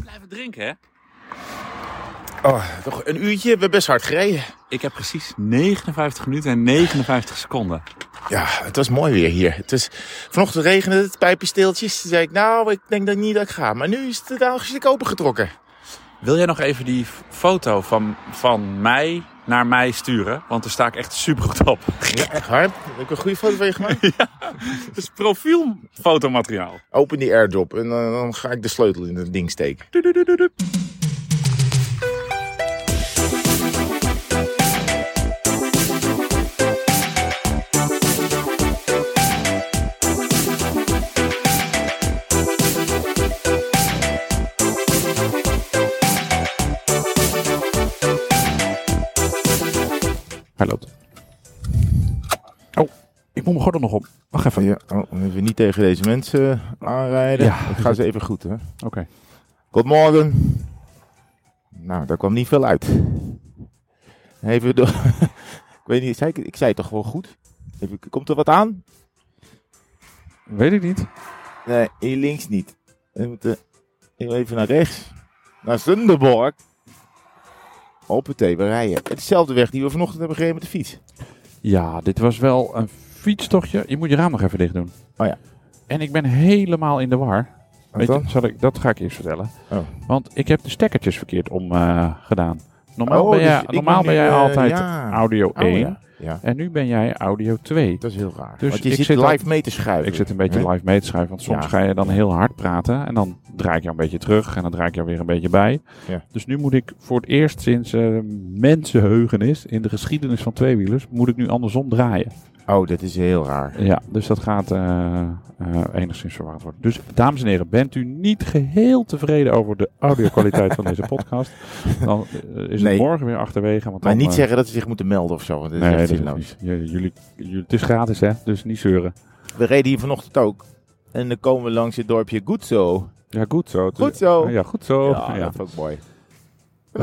Blijven drinken, hè? Oh, toch een uurtje. We hebben best hard gereden. Ik heb precies 59 minuten en 59 seconden. Ja, het was mooi weer hier. Het is, vanochtend regende het, pijpensteeltjes. Toen zei ik, nou, ik denk dat niet dat ik ga. Maar nu is het hartstikke opengetrokken. Wil jij nog even die foto van, van mij naar mij sturen? Want daar sta ik echt super goed op. Ja, echt hard. Heb ik een goede foto van je gemaakt? Het is profielfotomateriaal. Open die airdrop en dan, dan ga ik de sleutel in het ding steken. Hij loopt. Oh, ik moet mijn gordel nog op. Wacht even. Ja, oh, even niet tegen deze mensen aanrijden. Ja. Ik ga ze even goed, hè. Oké. Goedemorgen. Nou, daar kwam niet veel uit. Even door. ik weet niet, zei ik, ik zei het toch gewoon goed? Even, komt er wat aan? Weet ik niet. Nee, hier links niet. We moeten even naar rechts. Naar Sunderborg. Hoppatee, we rijden. Het is dezelfde weg die we vanochtend hebben gereden met de fiets. Ja, dit was wel een fietstochtje. Je moet je raam nog even dicht doen. Oh ja. En ik ben helemaal in de war. Weet je, zal ik, dat ga ik eerst vertellen. Oh. Want ik heb de stekkertjes verkeerd om eh, gedaan. Normaal Oh, ben dus jij, ik normaal ben ben jij altijd ja. audio Oh, 1. ja. Ja, En nu ben jij audio 2. dat is heel raar. Dus Want je ik zit live al- mee te schuiven. Ik zit een beetje live mee te schrijven, want soms Ja. ga je dan heel hard praten en dan draai ik jou een beetje terug en dan draai ik jou weer een beetje bij. Ja. Dus nu moet ik voor het eerst sinds eh mensenheugenis in de geschiedenis van tweewielers, moet ik nu andersom draaien. Oh, dat is heel raar. Ja, dus dat gaat eh, eh, enigszins verwaard worden. Dus dames en heren, bent u niet geheel tevreden over de audio-kwaliteit van deze podcast, dan eh, is het morgen weer achterwege. Want Maar dan, niet zeggen dat ze zich moeten melden of zo. Want dat is Nee, echt dat is Jullie, jullie, het is gratis hè, dus niet zeuren. We reden hier vanochtend ook. En dan komen we langs het dorpje Goedzo. Ja, goed zo. Goed zo. Ja, goed zo. ja, Ja. dat is ook mooi.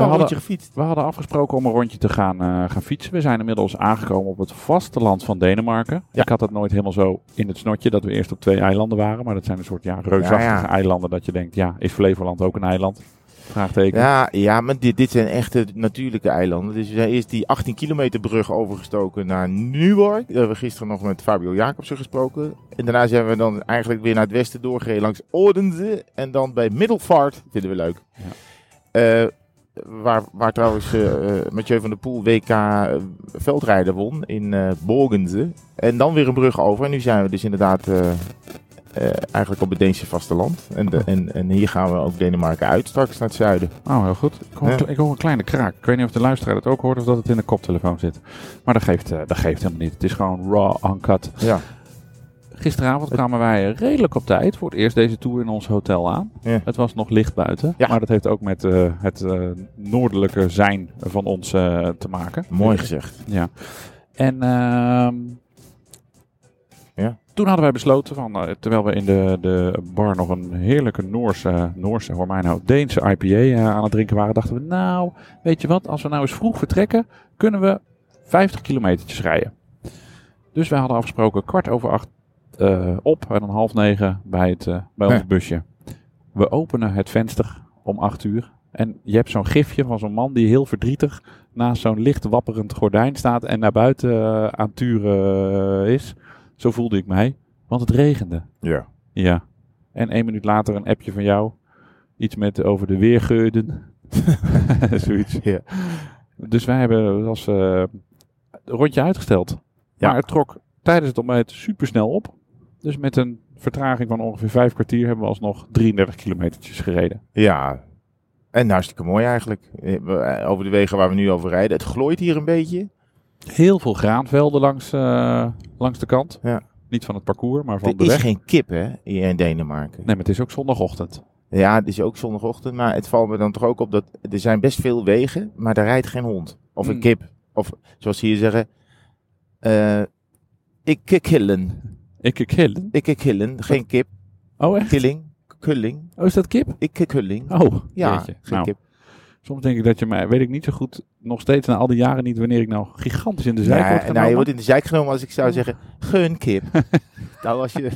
We hadden- een gefietst. We hadden afgesproken om een rondje te gaan, eh, gaan fietsen. We zijn inmiddels aangekomen op het vasteland van Denemarken. Ja. Ik had dat nooit helemaal zo in het snotje dat we eerst op twee eilanden waren. Maar dat zijn een soort ja, reusachtige Ja, ja. eilanden dat je denkt, ja, is Flevoland ook een eiland? Vraagteken. Ja, ja, maar dit, dit zijn echte natuurlijke eilanden. Dus we zijn eerst die 18 kilometer brug overgestoken naar Nieuwborg. Daar hebben we gisteren nog met Fabio Jacobsen gesproken. En daarna zijn we dan eigenlijk weer naar het westen doorgereden langs Odense. En dan bij Middelvaart, vinden we leuk. Ja. Eh, waar, waar trouwens eh, Mathieu van der Poel WK eh, veldrijden won in eh Bogense. En dan weer een brug over. En nu zijn we dus inderdaad eigenlijk op het Deense vasteland. En, de, en, en hier gaan we ook Denemarken uit, straks naar het zuiden. Oh, heel goed. Ik hoor, Ja. ik hoor een kleine kraak. Ik weet niet of de luisteraar het ook hoort of dat het in de koptelefoon zit. Maar dat geeft, dat geeft helemaal niet. Het is gewoon raw, uncut. Ja. Gisteravond kwamen wij redelijk op tijd voor het eerst deze tour in ons hotel aan. Ja. Het was nog licht buiten, Ja. maar dat heeft ook met eh, het eh, noordelijke zijn van ons eh, te maken. Mooi gezegd. Ja. En ehm, Ja. toen hadden wij besloten, van, terwijl we in de, de bar nog een heerlijke Noorse, Noorse hoor mij nou, Deense IPA aan het drinken waren, dachten we, nou, weet je wat, als we nou eens vroeg vertrekken, kunnen we 50 kilometertjes rijden. Dus wij hadden afgesproken kwart over acht eh, op en dan half negen bij, het, eh, bij ons Ja. busje. We openen het venster om acht uur. En je hebt zo'n gifje van zo'n man die heel verdrietig naast zo'n licht wapperend gordijn staat en naar buiten eh, aan het turen is. Zo voelde ik mij, want het regende. Ja. Ja. En één minuut later een appje van jou. Iets met over de weergeuden. Zoiets. Ja. Dus wij hebben als een rondje uitgesteld. Ja. Maar het trok tijdens het ontbijt super snel op. Dus met een vertraging van ongeveer vijf kwartier hebben we alsnog 33 kilometertjes gereden. Ja. En hartstikke mooi eigenlijk. Eh, eh, Over de wegen waar we nu over rijden. Het glooit hier een beetje. Heel veel graanvelden langs, eh, langs de kant. Ja. Niet van het parcours, maar van Er de is weg. geen kip hè, hier in Denemarken. Nee, maar het is ook zondagochtend. Ja, het is ook zondagochtend. Maar het valt me dan toch ook op dat er zijn best veel wegen. Maar daar rijdt geen hond. Of een Hmm. kip. Of zoals ze hier zeggen. eh ik killen. Ik killen. Ik killen. Geen kip. Oh, echt? Killing. Kulling. Oh, is dat kip? Ik kulling. Oh, Ja, jeetje. geen Nou, kip. Soms denk ik dat je mij, weet ik niet zo goed, nog steeds na al die jaren niet wanneer ik nou gigantisch in de zijk Ja, word nou, genomen. je wordt in de zijk genomen als ik zou zeggen, gun kip. nou, als je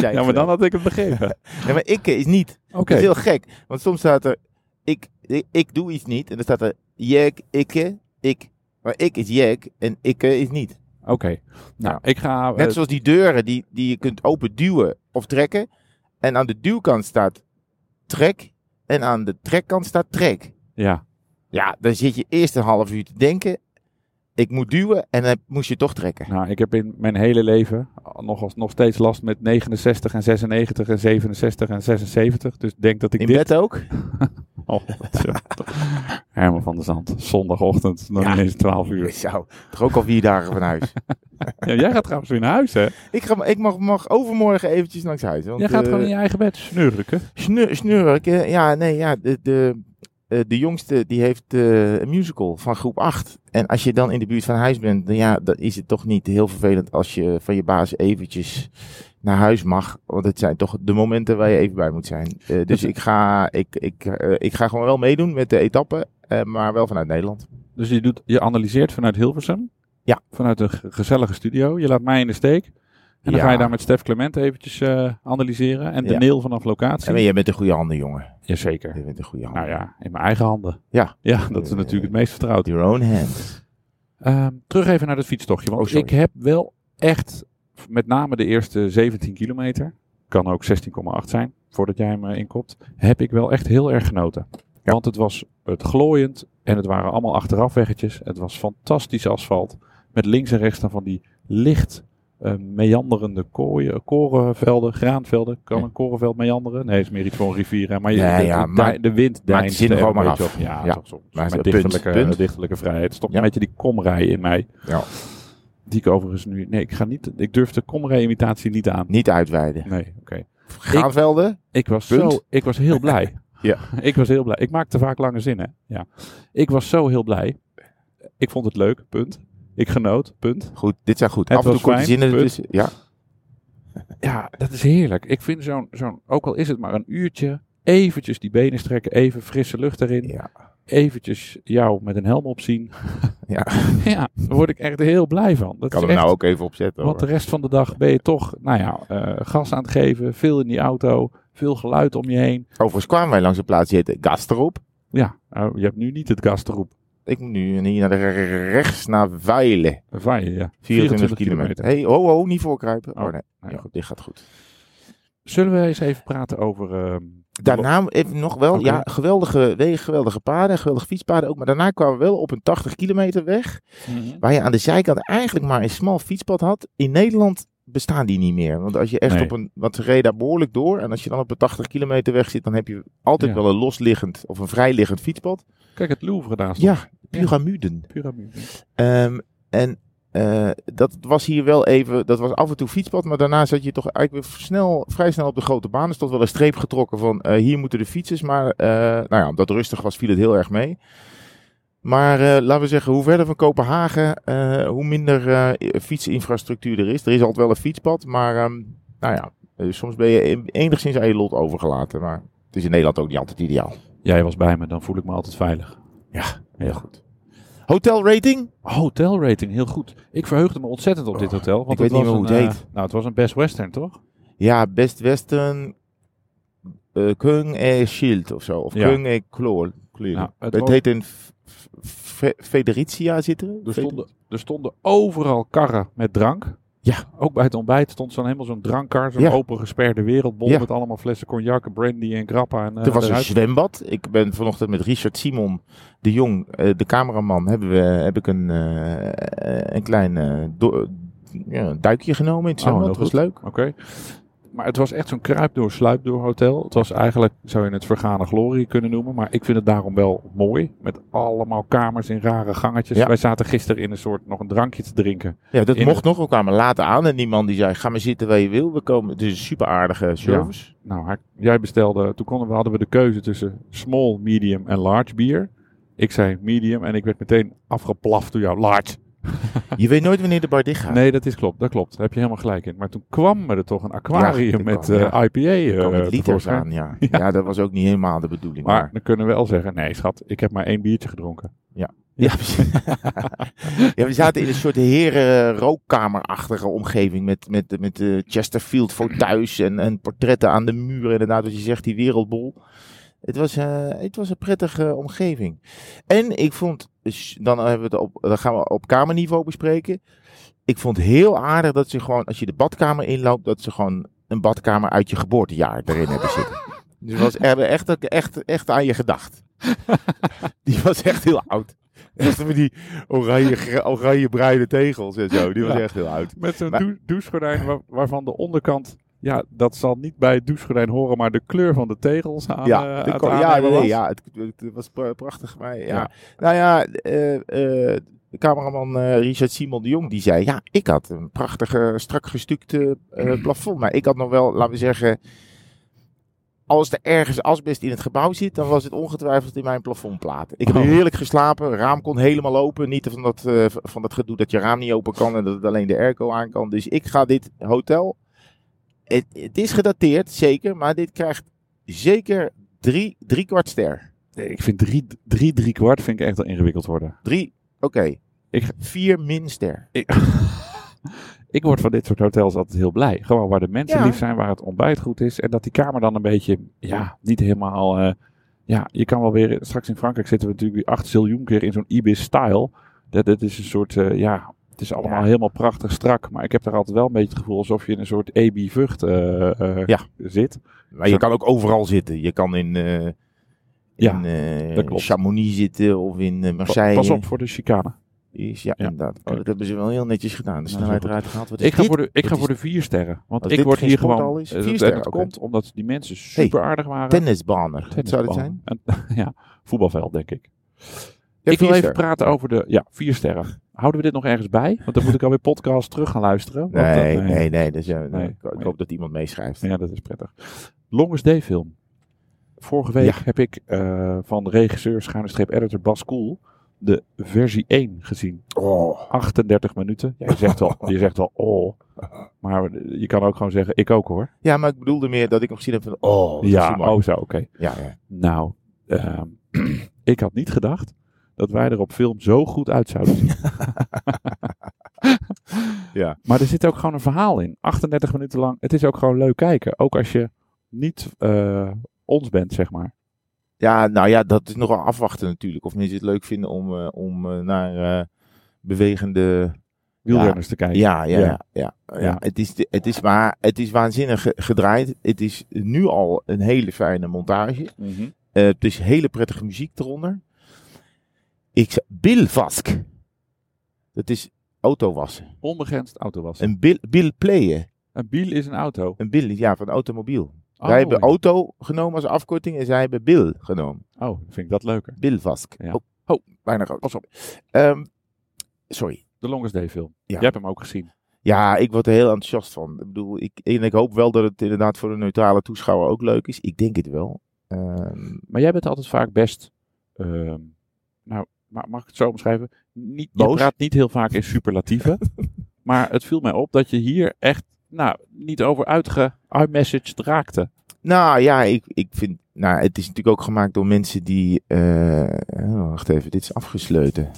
zijk ja, maar dan had ik het begrepen. Nee, maar ikke is niet. Oké. Is heel gek. Want soms staat er, ik, ik, ik doe iets niet. En dan staat er, jek, ikke, ik. Maar ik is jek en ikke is niet. Oké. Nou, ik ga... Net eh, zoals die deuren die, die je kunt open duwen of trekken. En aan de duwkant staat trek. En aan de trekkant staat trek. ja. Ja, dan zit je eerst een half uur te denken. Ik moet duwen en dan moest je toch trekken. Nou, ik heb in mijn hele leven nog, als, nog steeds last met 69 en 96 en 67 en 76. Dus denk dat ik In dit... bed ook? Oh, eh, Herman van der Zand. Zondagochtend, nog Ja. niet eens 12 uur. Ik zou toch ook al vier dagen van huis. Ja, jij gaat trouwens weer naar huis, hè? ik, ga, ik mag, mag overmorgen eventjes langs huis. Want, Jij gaat eh, gewoon in je eigen bed snurken. Snur, snurken. Ja, nee, ja, de, de, eh, de jongste die heeft eh, een musical van groep 8. En als je dan in de buurt van huis bent, dan, ja, dan is het toch niet heel vervelend als je van je baas eventjes naar huis mag. Want het zijn toch de momenten waar je even bij moet zijn. Eh, dus ik ga, ik, ik, ik ga gewoon wel meedoen met de etappe, eh, maar wel vanuit Nederland. Dus je, doet, je analyseert vanuit Hilversum. Ja. Vanuit een ge- gezellige studio. Je laat mij in de steek. En dan Ja. ga je daar met Stef Clement eventjes eh, analyseren. En de Ja. Neel vanaf locatie. En je bent een goede handen, jongen. Jazeker. Je bent een goede handen. Nou ja, in mijn eigen handen. Ja. Ja, dat is natuurlijk het meest vertrouwd. Your own hands. Ehm, terug even naar het fietstochtje. Want Oh, ik heb wel echt, met name de eerste 17 kilometer, kan ook 16,8 zijn, voordat jij hem eh, inkopt, heb ik wel echt heel erg genoten. Ja. Want het was het glooiend en het waren allemaal achterafweggetjes. Het was fantastisch asfalt. Met links en rechts dan van die licht eh, meanderende kooien, korenvelden, graanvelden. Kan Ja. een korenveld meanderen? Nee, is meer iets voor een rivier. Maar, je, Nee, de, ja, de, maar- de wind deinst er gewoon maar af. op. Ja, Ja. toch. Maar met punt. dichterlijke vrijheid. Ja. een beetje die komrij in mij. Ja. Die ik overigens nu... Nee, ik ga niet... Ik durf de komrij-imitatie niet aan. Niet uitweiden. Nee, oké. Graanvelden? Ik was Punt. zo... Ik was heel blij. Ja. Ik was heel blij. Ik maakte vaak lange zinnen. Ja. Ik was zo heel blij. Ik vond het leuk, punt. Ik genoot, punt. Goed, dit zijn goed. Het Af en toe korte zinnen ertussen. Ja. Ja, dat is heerlijk. Ik vind zo'n... zo'n ook al is het maar een uurtje... Eventjes die benen strekken. Even frisse lucht erin. Ja. Eventjes jou met een helm opzien. Ja. ja, daar word ik echt heel blij van. Dat kan echt, nou ook even opzetten. Want de rest van de dag ben je toch, nou ja, eh, gas aan het geven. Veel in die auto. Veel geluid om je heen. Overigens kwamen wij langs een plaats die heette Gasterop. Ja, nou, je hebt nu niet het gas erop. Ik moet nu hier naar de re- rechts naar Weilen. Vaaien, ja. 24, kilometer. Hey, ho, ho, niet voorkruipen. Oh, Oh, nee. Ja, goed. dit gaat goed. Zullen we eens even praten over... ehm, Daarna even nog wel, ja, geweldige wegen, geweldige paden, geweldige fietspaden ook. Maar daarna kwamen we wel op een 80 kilometer weg. Waar je aan de zijkant eigenlijk maar een smal fietspad had. In Nederland bestaan die niet meer. Want als je echt Nee. op een, want ze reden daar behoorlijk door. En als je dan op een 80 kilometer weg zit, dan heb je altijd Ja. wel een losliggend of een vrijliggend fietspad. Kijk, het Louvre daar stond. Ja, pyramiden. Pyramide. Ehm, en eh, dat was hier wel even, dat was af en toe fietspad, maar daarna zat je toch eigenlijk weer snel, vrij snel op de grote baan. Er stond wel een streep getrokken van eh, hier moeten de fietsers, maar eh, nou ja, omdat het rustig was viel het heel erg mee. Maar eh, laten we zeggen, hoe verder van Kopenhagen, eh, hoe minder eh, fietsinfrastructuur er is. Er is altijd wel een fietspad, maar ehm, nou ja, soms ben je enigszins aan je lot overgelaten. Maar het is in Nederland ook niet altijd ideaal. Jij was bij me, dan voel ik me altijd veilig. Ja, heel goed. Hotel rating? Hotelrating, heel goed. Ik verheugde me ontzettend op dit hotel. Want ik weet niet meer hoe een, het eh, heet. nou, het was een Best Western, toch? Ja, Best Western uh, Kung e Shield of zo. Of Ja. Kung e Kloor. Nou, het heet in F- F- Federicia zitten. Er stonden, er stonden overal karren met drank. Ja. Ook bij het ontbijt stond zo'n helemaal zo'n drankkar. Zo'n Ja. open gesperde wereldbol Ja. met allemaal flessen cognac, brandy en grappa. En, eh, Er was een zwembad. Ik ben vanochtend met Richard Simon de Jong, eh, de cameraman, hebben we, heb ik een, eh, een klein do- ja, duikje genomen in het Oh, zwembad. dat was leuk. Oké. Maar het was echt zo'n kruipdoor, sluipdoor hotel. Het was eigenlijk, zou je het vergane glorie kunnen noemen. Maar ik vind het daarom wel mooi. Met allemaal kamers in rare gangetjes. Ja. Wij zaten gisteren in een soort, nog een drankje te drinken. Ja, dat In mocht nog. We kwamen later aan en die man die zei, ga maar zitten waar je wil. We komen, het is een super aardige service. Nou, jij bestelde, toen konden we, hadden we de keuze tussen small, medium en large bier. Ik zei medium en ik werd meteen afgeplaft door jou. Large. Je weet nooit wanneer de bar dicht gaat. Nee, dat is klopt. Dat klopt. Daar heb je helemaal gelijk in. Maar toen kwam er toch een aquarium Ja, met kwam, ja. eh, IPA. Eh, komen liters aan, ja. ja. dat was ook niet helemaal de bedoeling. Maar Maar, dan kunnen we wel zeggen, nee schat, ik heb maar één biertje gedronken. Ja. Ja, ja, we zaten in een soort heren rookkamerachtige omgeving met, met, met de Chesterfield fauteuils en, en portretten aan de muur. Inderdaad, wat je zegt, die wereldbol. Het was, eh, het was een prettige omgeving. En ik vond, dan, hebben we het op, dan gaan we op kamerniveau bespreken. Ik vond heel aardig dat ze gewoon, als je de badkamer inloopt, dat ze gewoon een badkamer uit je geboortejaar erin hebben zitten. Dus was er echt, echt, echt aan je gedacht. Die was echt heel oud. Echt met die oranje, oranje bruine tegels en zo. Die was Ja. echt heel oud. Met zo'n douchegordijn waar- waarvan de onderkant... Ja, dat zal niet bij het douchegordijn horen, maar de kleur van de tegels aan, ja, eh, de aan ja, nee, was. ja het, het was pra- prachtig. Maar ja. Ja. Nou ja, eh, eh, de cameraman Richard Simon de Jong die zei: Ja, ik had een prachtige, strak gestukte plafond. Maar ik had nog wel, laten we zeggen. Als er ergens asbest in het gebouw zit, dan was het ongetwijfeld in mijn plafondplaten. Ik heb Oh. heerlijk geslapen, raam kon helemaal open. Niet van dat, van dat gedoe dat je raam niet open kan en dat het alleen de airco aan kan. Dus ik ga dit hotel. Het, het is gedateerd, zeker, maar dit krijgt zeker drie, drie kwart ster. Nee, Ik vind drie, drie, drie kwart vind ik echt wel ingewikkeld worden. Drie, oké. Ik- Vier min ster. Ik, ik word van dit soort hotels altijd heel blij. Gewoon waar de mensen Ja. lief zijn, waar het ontbijt goed is. En dat die kamer dan een beetje, ja, niet helemaal... eh, ja, je kan wel weer... Straks in Frankrijk zitten we natuurlijk weer acht ziljoen keer in zo'n Ibis-style. Dat, dat is een soort, eh, ja... Het is allemaal Ja. helemaal prachtig strak. Maar ik heb daar altijd wel een beetje het gevoel alsof je in een soort EB-vucht eh, Ja. zit. Maar je kan ook overal zitten. Je kan in, eh Ja, in eh, dat klopt. Chamonix zitten of in eh, Marseille. Pas op voor de chicane. Is, ja, Ja. inderdaad. Oh, dat hebben ze wel heel netjes gedaan. De snelheid eruit gehaald. Wat is Ik ga, voor de, ik ga voor de vier sterren. Want ik word hier gewoon... is? eh, Vier en sterren, dat komt omdat die mensen super aardig waren. Tennisbanen. Wat zou dat zijn? En, ja, voetbalveld, denk ik. Ja, ik wil even sterren. praten over de... Ja, vier sterren. Houden we dit nog ergens bij? Want dan moet ik alweer podcast terug gaan luisteren. Want dan, Nee, eh, nee, nee. Dus, ja, Nee. ik, ik hoop dat iemand meeschrijft. Ja, dat is prettig. Longest Day film. Vorige week Ja. heb ik eh, van regisseur, schuine editor Bas Koel, de versie 1 gezien. Oh. 38 minuten. Ja, je zegt wel, je zegt wel oh. Maar je kan ook gewoon zeggen, ik ook hoor. Ja, maar ik bedoelde meer dat ik nog gezien heb van... Oh, Ja, oh zo, oké. Ja, ja. Nou, ehm, ik had niet gedacht dat wij er op film zo goed uit zouden zien. Ja. Maar er zit ook gewoon een verhaal in. 38 minuten lang. Het is ook gewoon leuk kijken. Ook als je niet eh, ons bent, zeg maar. Ja, nou ja, dat is nogal afwachten natuurlijk. Of mensen het leuk vinden om, eh, om eh, naar bewegende... Wielrenners te kijken. Ja, ja, Ja. ja. ja, ja. Ja. Het, is, het, is maar, het is waanzinnig ge- gedraaid. Het is nu al een hele fijne montage. Mhm. Het is hele prettige muziek eronder. Ik Bilvask. Dat is autowassen. Onbegrensd autowassen. Een bil, bilplayen. Een biel is een auto. Een bil, ja, van automobiel. Oh, Wij hebben auto genomen als afkorting en zij hebben bil genomen. Oh, vind ik dat leuker. Bilvask. Ja. Oh, oh, bijna rood. Pas op. Sorry. De Longest Day film. Ja. Jij hebt hem ook gezien. Ja, ik word er heel enthousiast van. Ik bedoel, ik, en ik hoop wel dat het inderdaad voor de neutrale toeschouwer ook leuk is. Ik denk het wel. Ehm, Maar jij bent altijd vaak best... ehm, nou, mag ik het zo omschrijven? Niet, je praat niet heel vaak in superlatieven. maar het viel mij op dat je hier echt... Nou, niet over uitge... iMessaged raakte. nou ja, ik, ik vind. Nou, het is natuurlijk ook gemaakt door mensen die. eh, oh, wacht even, dit is afgesloten.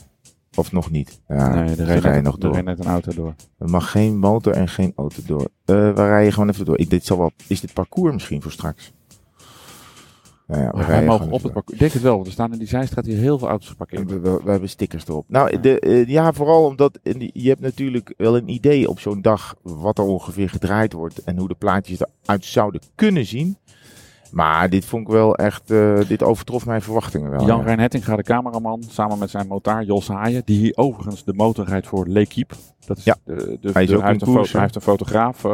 Of nog niet? Ja, nee, er net, nog er door. reed net een auto door. Er mag geen motor en geen auto door. Eh we rijden gewoon even door. Ik, dit zal wel, is dit parcours misschien voor straks? Nou ja, we mag gewoon op het parcours. Ik denk het wel, want er staan in die zijstraat hier heel veel auto's geparkeerd. We, we- we hebben stickers erop. Nou, de, eh, ja, vooral omdat eh, je hebt natuurlijk wel een idee op zo'n dag wat er ongeveer gedraaid wordt en hoe de plaatjes eruit zouden kunnen zien. Maar dit vond ik wel echt, eh, dit overtrof mijn verwachtingen wel. Jan ja. Rijn Hettinga, de cameraman, samen met zijn motaar Jos Haaien, die hier overigens de motor rijdt voor L'Equipe. Dat is Ja. de, de, Hij is de- ook hij, heeft koers, hij heeft een fotograaf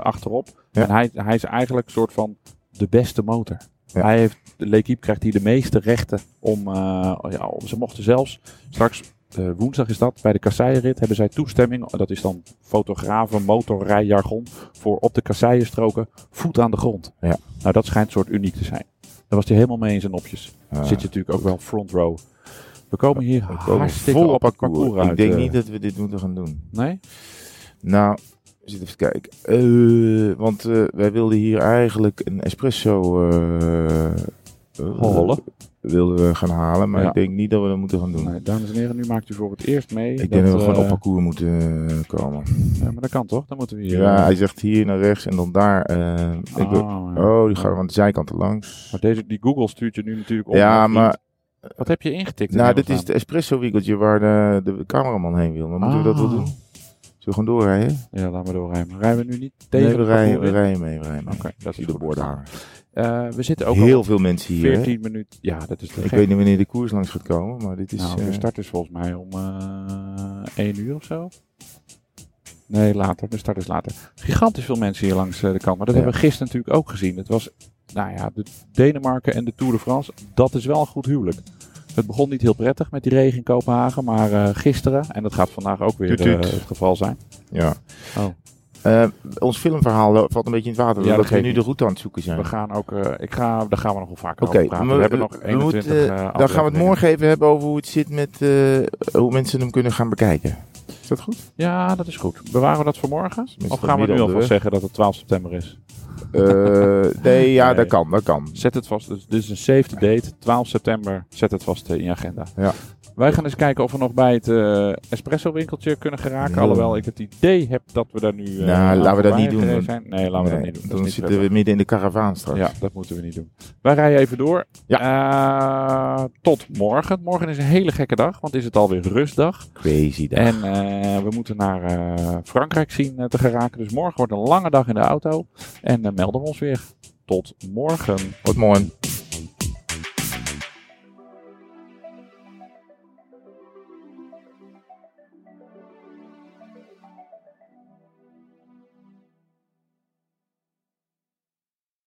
achterop. Ja. En hij, hij is eigenlijk een soort van de beste motor. Ja. Hij heeft, de L'Equipe krijgt hier de meeste rechten om, eh, ja, om ze mochten zelfs straks, eh, woensdag is dat, bij de kasseienrit hebben zij toestemming, dat is dan fotografen, motorrijjargon, voor op de kasseienstroken voet aan de grond. Ja. Nou, dat schijnt een soort uniek te zijn. Daar was hij helemaal mee in zijn nopjes. Ah. Zit je natuurlijk ook wel front row. We komen hier We komen hartstikke vol op het parcours uit. Ik denk eh. niet dat we dit moeten gaan doen. Nee? Nou, zitten even kijken. Eh, want eh, wij wilden hier eigenlijk een espresso... eh eh, Hollen. wilden we gaan halen. Maar Ja. ik denk niet dat we dat moeten gaan doen. Nee, dames en heren, nu maakt u voor het eerst mee. ik denk dat we gewoon op parcours moeten komen. Ja, maar dat kan toch? Dan moeten we hier... Ja, hij zegt hier naar rechts en dan daar. eh, ik wil- oh, oh, die gaan aan de zijkanten langs. Maar deze, die Google stuurt je nu natuurlijk op. Ja, maar Wat heb je ingetikt? in nou, dit is het espresso-winkeltje waar de, de cameraman heen wil. Maar moeten we dat wel Ah. doen? We gewoon doorrijden? Ja, laat maar doorrijden. Rijden we nu niet tegen Nee, we rijden, we rijden mee. We rijden mee. Oké, dat is de borden hangen. Eh, we zitten ook Heel al veel mensen hier. hè? 14 minuten. Ja, dat is Ik gek. weet niet wanneer de koers langs gaat komen, maar dit is... nou, eh, de start is volgens mij om eh 1 uur of zo. Nee, later. De start is later. Gigantisch veel mensen hier langs eh, de kant. Maar dat Ja. hebben we gisteren natuurlijk ook gezien. Het was, nou ja, de Denemarken en de Tour de France. Dat is wel een goed huwelijk. Het begon niet heel prettig met die regen in Kopenhagen. Maar eh, gisteren, en dat gaat vandaag ook weer eh, het geval zijn. ja. Oh. Eh, ons filmverhaal valt een beetje in het water. Ja, omdat dat we nu de route aan het zoeken zijn. We gaan ook, ik ga, daar gaan we nog wel vaker over praten. We, maar hebben nog we 21 moeten, eh, Dan gaan we het morgen even hebben over hoe het zit met hoe mensen hem kunnen gaan bekijken. Is dat goed? Ja, dat is goed. Bewaren we dat voor morgen? Of gaan we nu alvast zeggen dat het 12 september is? Eh, nee, ja, dat kan, dat kan. Zet het vast. Dus dit is een safety date. 12 september. Zet het vast eh, in je agenda. Ja. Wij gaan eens kijken of we nog bij het eh, espresso winkeltje kunnen geraken. Ja. Alhoewel ik het idee heb dat we daar nu. eh, Nou, laten we dat niet doen, Zijn. Nee, laten we dat niet doen. Dat dan zitten prettig. we midden in de karavaan straks. Ja, dat moeten we niet doen. Wij rijden even door. Eh, tot morgen. Morgen is een hele gekke dag, want is het alweer rustdag. Crazy dag. En we moeten naar Frankrijk zien te geraken. Dus morgen wordt een lange dag in de auto. En melden we ons weer. Tot morgen. Tot morgen.